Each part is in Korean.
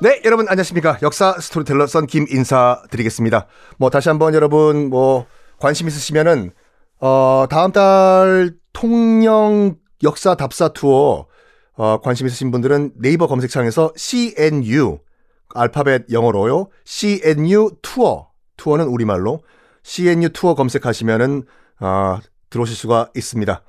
네, 여러분 안녕하십니까? 역사 스토리텔러 썬김 인사드리겠습니다. 뭐 다시 한번 여러분 뭐 관심 있으시면은 어 다음 달 통영 역사 답사 투어 어 관심 있으신 분들은 네이버 검색창에서 CNU 알파벳 영어로요. CNU 투어 투어는 우리말로 CNU 투어 검색하시면은 아 들어오실 수가 있습니다.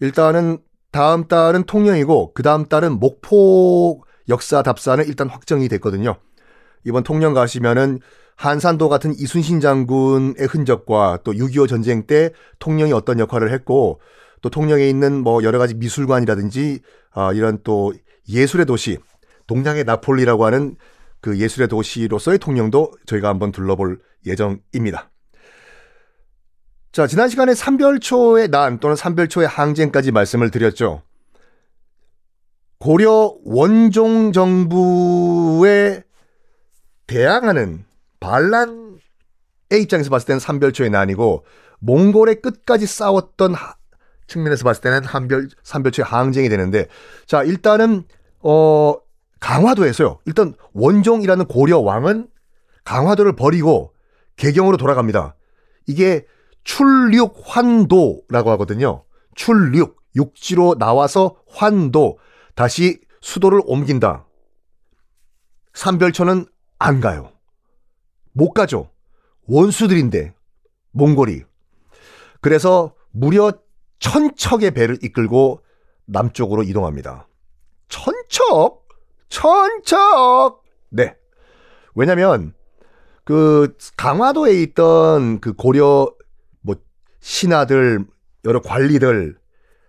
일단은 다음 달은 통영이고 그 다음 달은 목포 역사 답사는 일단 확정이 됐거든요. 이번 통영 가시면은 한산도 같은 이순신 장군의 흔적과 또 6.25 전쟁 때 통영이 어떤 역할을 했고 또 통영에 있는 뭐 여러 가지 미술관이라든지 아, 이런 또 예술의 도시 동양의 나폴리라고 하는 그 예술의 도시로서의 통영도 저희가 한번 둘러볼 예정입니다. 자, 지난 시간에 삼별초의 난 또는 삼별초의 항쟁까지 말씀을 드렸죠. 고려 원종 정부에 대항하는 반란의 입장에서 봤을 때는 삼별초의 난이고 몽골의 끝까지 싸웠던 하, 측면에서 봤을 때는 한별 삼별초의 항쟁이 되는데 자 일단은 어 강화도에서요 일단 원종이라는 고려 왕은 강화도를 버리고 개경으로 돌아갑니다. 이게 출륙 환도라고 하거든요. 출륙 육지로 나와서 환도 다시 수도를 옮긴다. 삼별초는 안 가요. 못 가죠. 원수들인데 몽골이. 그래서 무려 천척의 배를 이끌고 남쪽으로 이동합니다. 천척? 천척! 네. 왜냐면 그 강화도에 있던 그 고려 뭐 신하들 여러 관리들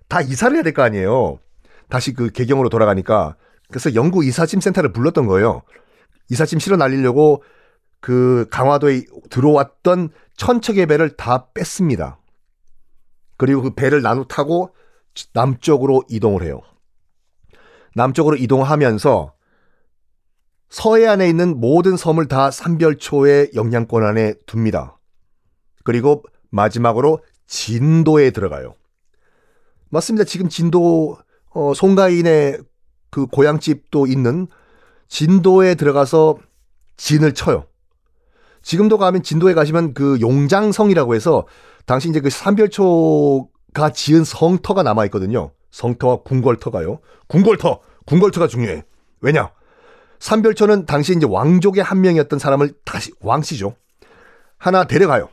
다 이사를 해야 될 거 아니에요. 다시 그 개경으로 돌아가니까 그래서 영구 이사짐 센터를 불렀던 거예요. 이사짐 실어 날리려고 그 강화도에 들어왔던 천척의 배를 다 뺐습니다. 그리고 그 배를 나눠 타고 남쪽으로 이동을 해요. 남쪽으로 이동하면서 서해안에 있는 모든 섬을 다 삼별초의 영향권 안에 둡니다. 그리고 마지막으로 진도에 들어가요. 맞습니다. 지금 진도 어, 송가인의 그 고향집도 있는 진도에 들어가서 진을 쳐요. 지금도 가면 진도에 가시면 그 용장성이라고 해서 당시 이제 그 삼별초가 지은 성터가 남아 있거든요. 성터와 궁궐터가요. 궁궐터, 궁궐터가 중요해. 왜냐? 삼별초는 당시 이제 왕족의 한 명이었던 사람을 다시 왕씨죠. 하나 데려가요.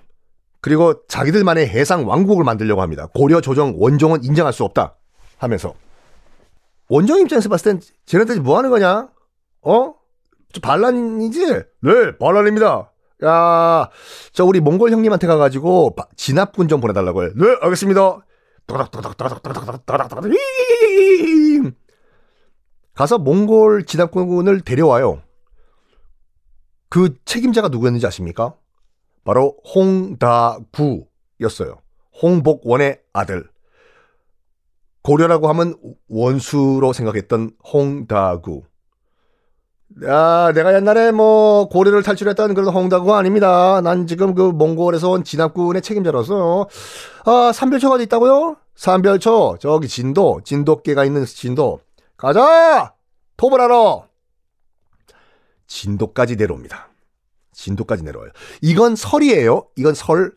그리고 자기들만의 해상 왕국을 만들려고 합니다. 고려 조정 원종은 인정할 수 없다 하면서 원종 입장에서 봤을 땐 쟤네들이 뭐 하는 거냐? 어? 저 반란이지? 네, 반란입니다. 야, 저 우리 몽골 형님한테 가가지고 진압군 좀 보내달라고 해. 네, 알겠습니다. 가서 몽골 진압군을 데려와요. 그 책임자가 누구였는지 아십니까? 바로 홍다구였어요. 홍복원의 아들. 고려라고 하면 원수로 생각했던 홍다구. 야, 내가 옛날에 뭐 고려를 탈출했던 그런 홍다구가 아닙니다. 난 지금 그 몽골에서 온 진압군의 책임자로서 아, 삼별초가 있다고요? 삼별초 저기 진도, 진도계가 있는 진도. 가자! 톱을 하러! 진도까지 내려옵니다. 진도까지 내려와요. 이건 설이에요. 이건 설.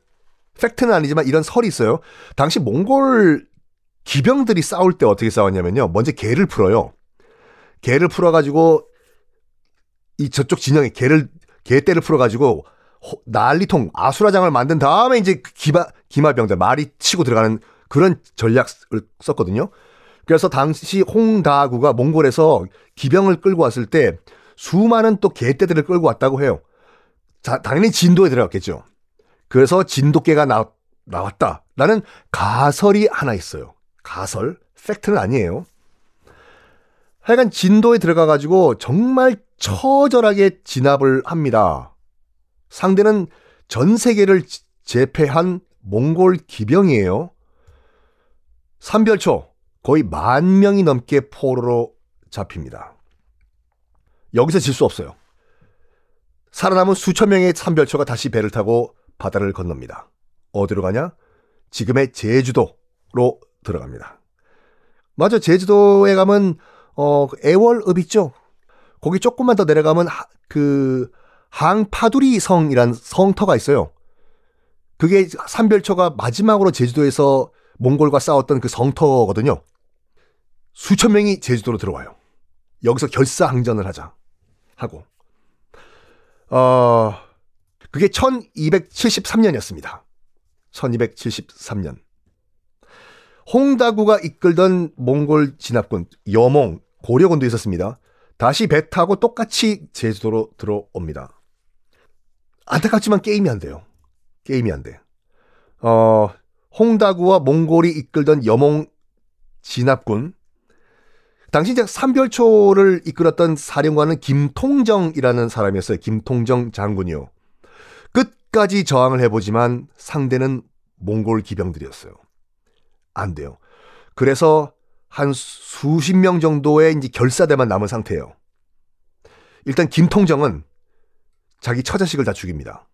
팩트는 아니지만 이런 설이 있어요. 당시 몽골 기병들이 싸울 때 어떻게 싸웠냐면요. 먼저 개를 풀어요. 개를 풀어가지고 이 저쪽 진영에 개를 개떼를 풀어가지고 난리통 아수라장을 만든 다음에 이제 그 기마 기마병들 말이 치고 들어가는 그런 전략을 썼거든요. 그래서 당시 홍다구가 몽골에서 기병을 끌고 왔을 때 수많은 또 개떼들을 끌고 왔다고 해요. 자, 당연히 진도에 들어갔겠죠. 그래서 진도개가 나, 나왔다라는 가설이 하나 있어요. 가설, 팩트는 아니에요. 하여간 진도에 들어가가지고 정말 처절하게 진압을 합니다. 상대는 전 세계를 제패한 몽골 기병이에요. 삼별초 거의 만 명이 넘게 포로로 잡힙니다. 여기서 질 수 없어요. 살아남은 수천 명의 삼별초가 다시 배를 타고 바다를 건넙니다. 어디로 가냐? 지금의 제주도로 들어갑니다. 맞아, 제주도에 가면 어 애월읍 있죠. 거기 조금만 더 내려가면 하, 그 항파두리 성이란 성터가 있어요. 그게 삼별초가 마지막으로 제주도에서 몽골과 싸웠던 그 성터거든요. 수천 명이 제주도로 들어와요. 여기서 결사항전을 하자 하고 어 그게 1273년이었습니다. 1273년. 홍다구가 이끌던 몽골 진압군 여몽 고려군도 있었습니다. 다시 배 타고 똑같이 제주도로 들어옵니다. 안타깝지만 게임이 안 돼요. 게임이 안 돼. 어, 홍다구와 몽골이 이끌던 여몽 진압군. 당시 이제 삼별초를 이끌었던 사령관은 김통정이라는 사람이었어요. 김통정 장군이요. 끝까지 저항을 해보지만 상대는 몽골 기병들이었어요. 안 돼요. 그래서 한 수십 명 정도의 이제 결사대만 남은 상태예요. 일단 김통정은 자기 처자식을 다 죽입니다.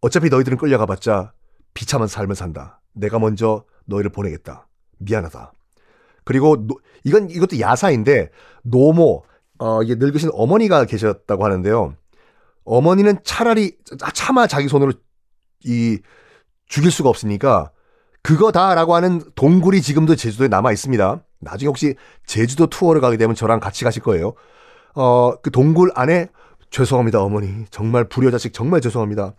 어차피 너희들은 끌려가봤자 비참한 삶을 산다. 내가 먼저 너희를 보내겠다. 미안하다. 그리고 노, 이건 이것도 야사인데 노모 어 이게 늙으신 어머니가 계셨다고 하는데요. 어머니는 차라리 차마 자기 손으로 이 죽일 수가 없으니까 그거다라고 하는 동굴이 지금도 제주도에 남아 있습니다. 나중에 혹시 제주도 투어를 가게 되면 저랑 같이 가실 거예요. 어, 그 동굴 안에 죄송합니다, 어머니. 정말 불효자식 정말 죄송합니다.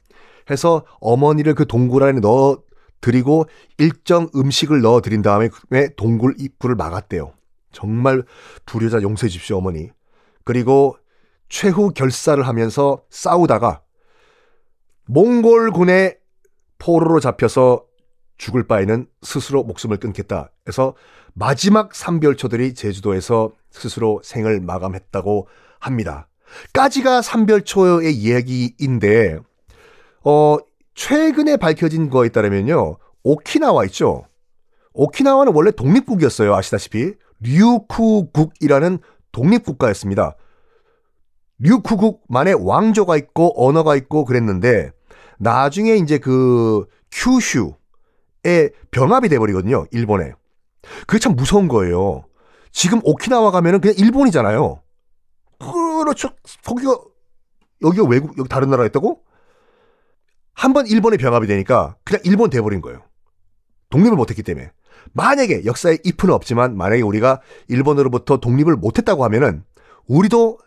해서 어머니를 그 동굴 안에 넣어 드리고 일정 음식을 넣어 드린 다음에 동굴 입구를 막았대요. 정말 불효자 용서해 주십시오, 어머니. 그리고 최후 결사를 하면서 싸우다가 몽골군의 포로로 잡혀서 죽을 바에는 스스로 목숨을 끊겠다 해서 마지막 삼별초들이 제주도에서 스스로 생을 마감했다고 합니다. 까지가 삼별초의 이야기인데 어 최근에 밝혀진 거에 따르면요. 오키나와 있죠. 오키나와는 원래 독립국이었어요. 아시다시피 류쿠국이라는 독립국가였습니다. 류쿠국만의 왕조가 있고 언어가 있고 그랬는데 나중에 이제 그 큐슈 에 병합이 돼버리거든요. 일본에. 그게 참 무서운 거예요. 지금 오키나와 가면은 그냥 일본이잖아요. 그렇죠. 거기가 여기가 외국 여기 다른 나라였다고? 한 번 일본에 병합이 되니까 그냥 일본 돼버린 거예요. 독립을 못했기 때문에. 만약에 역사에 if는 없지만 만약에 우리가 일본으로부터 독립을 못했다고 하면은 우리도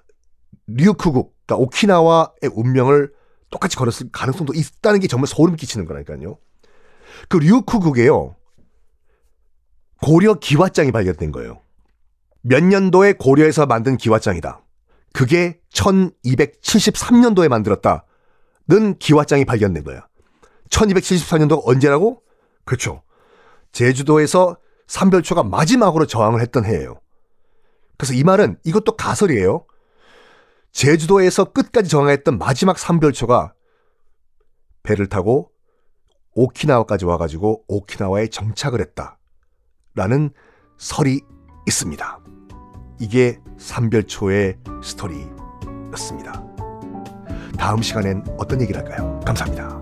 류크국, 그러니까 오키나와의 운명을 똑같이 걸었을 가능성도 있다는 게 정말 소름 끼치는 거라니까요. 그 류쿠국에요. 고려 기와장이 발견된 거예요. 몇 년도에 고려에서 만든 기와장이다. 그게 1273년도에 만들었다는 기와장이 발견된 거야. 1274년도가 언제라고? 그렇죠. 제주도에서 삼별초가 마지막으로 저항을 했던 해예요. 그래서 이 말은 이것도 가설이에요. 제주도에서 끝까지 저항했던 마지막 삼별초가 배를 타고 오키나와까지 와가지고 오키나와에 정착을 했다. 라는 설이 있습니다. 이게 삼별초의 스토리였습니다. 다음 시간엔 어떤 얘기를 할까요? 감사합니다.